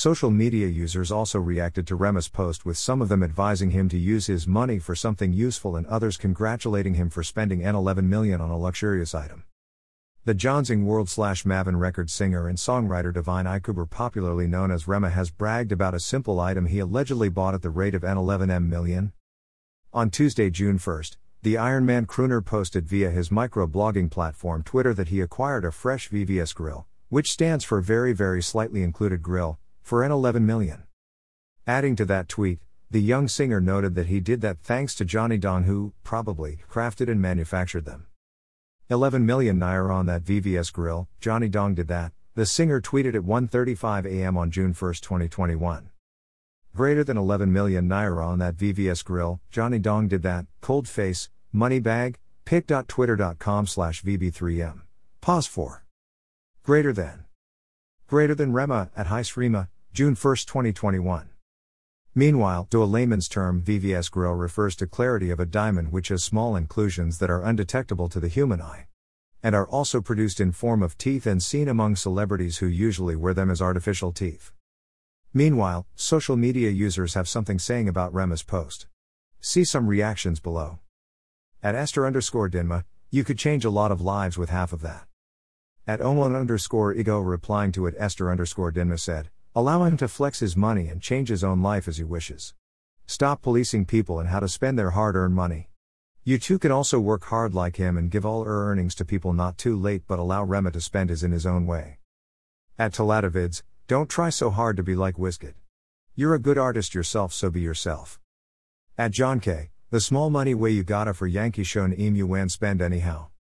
Social media users also reacted to Rema's post with some of them advising him to use his money for something useful and others congratulating him for spending N11 million on a luxurious item. The Jonzing World slash Mavin record singer and songwriter Divine Ikubor, popularly known as Rema, has bragged about a simple item he allegedly bought at the rate of N11M million. On Tuesday, June 1st, the Ironman crooner posted via his microblogging platform Twitter that he acquired a fresh VVS grill, which stands for Very Very Slightly Included Grill, for N11 million. Adding to that tweet, the young singer noted that he did that thanks to Johnny Dang, who, probably, crafted and manufactured them. 11 million naira on that VVS grill, Johnny Dang did that, the singer tweeted at 1:35 a.m. on June 1, 2021. Greater than 11 million naira on that VVS grill, Johnny Dang did that, cold face, money bag, pic.twitter.com slash VB3M. Pause for. Greater than. Greater than Rema, at heisrema, June 1, 2021. Meanwhile, to a layman's term, VVS grill refers to clarity of a diamond which has small inclusions that are undetectable to the human eye. And are also produced in form of teeth and seen among celebrities who usually wear them as artificial teeth. Meanwhile, social media users have something saying about Rema's post. See some reactions below. At Esther underscore Dinma, you could change a lot of lives with half of that. At Omon underscore Ego replying to it Esther underscore Dinma said, Allow him to flex his money and change his own life as he wishes. Stop policing people and how to spend their hard earned money. You too can also work hard like him and give all your earnings to people not too late but allow Rema to spend his in his own way. At Talatavids, don't try so hard to be like Wizkid. You're a good artist yourself so be yourself. At John K, the small money way you gotta for Yankee shown you wan spend anyhow.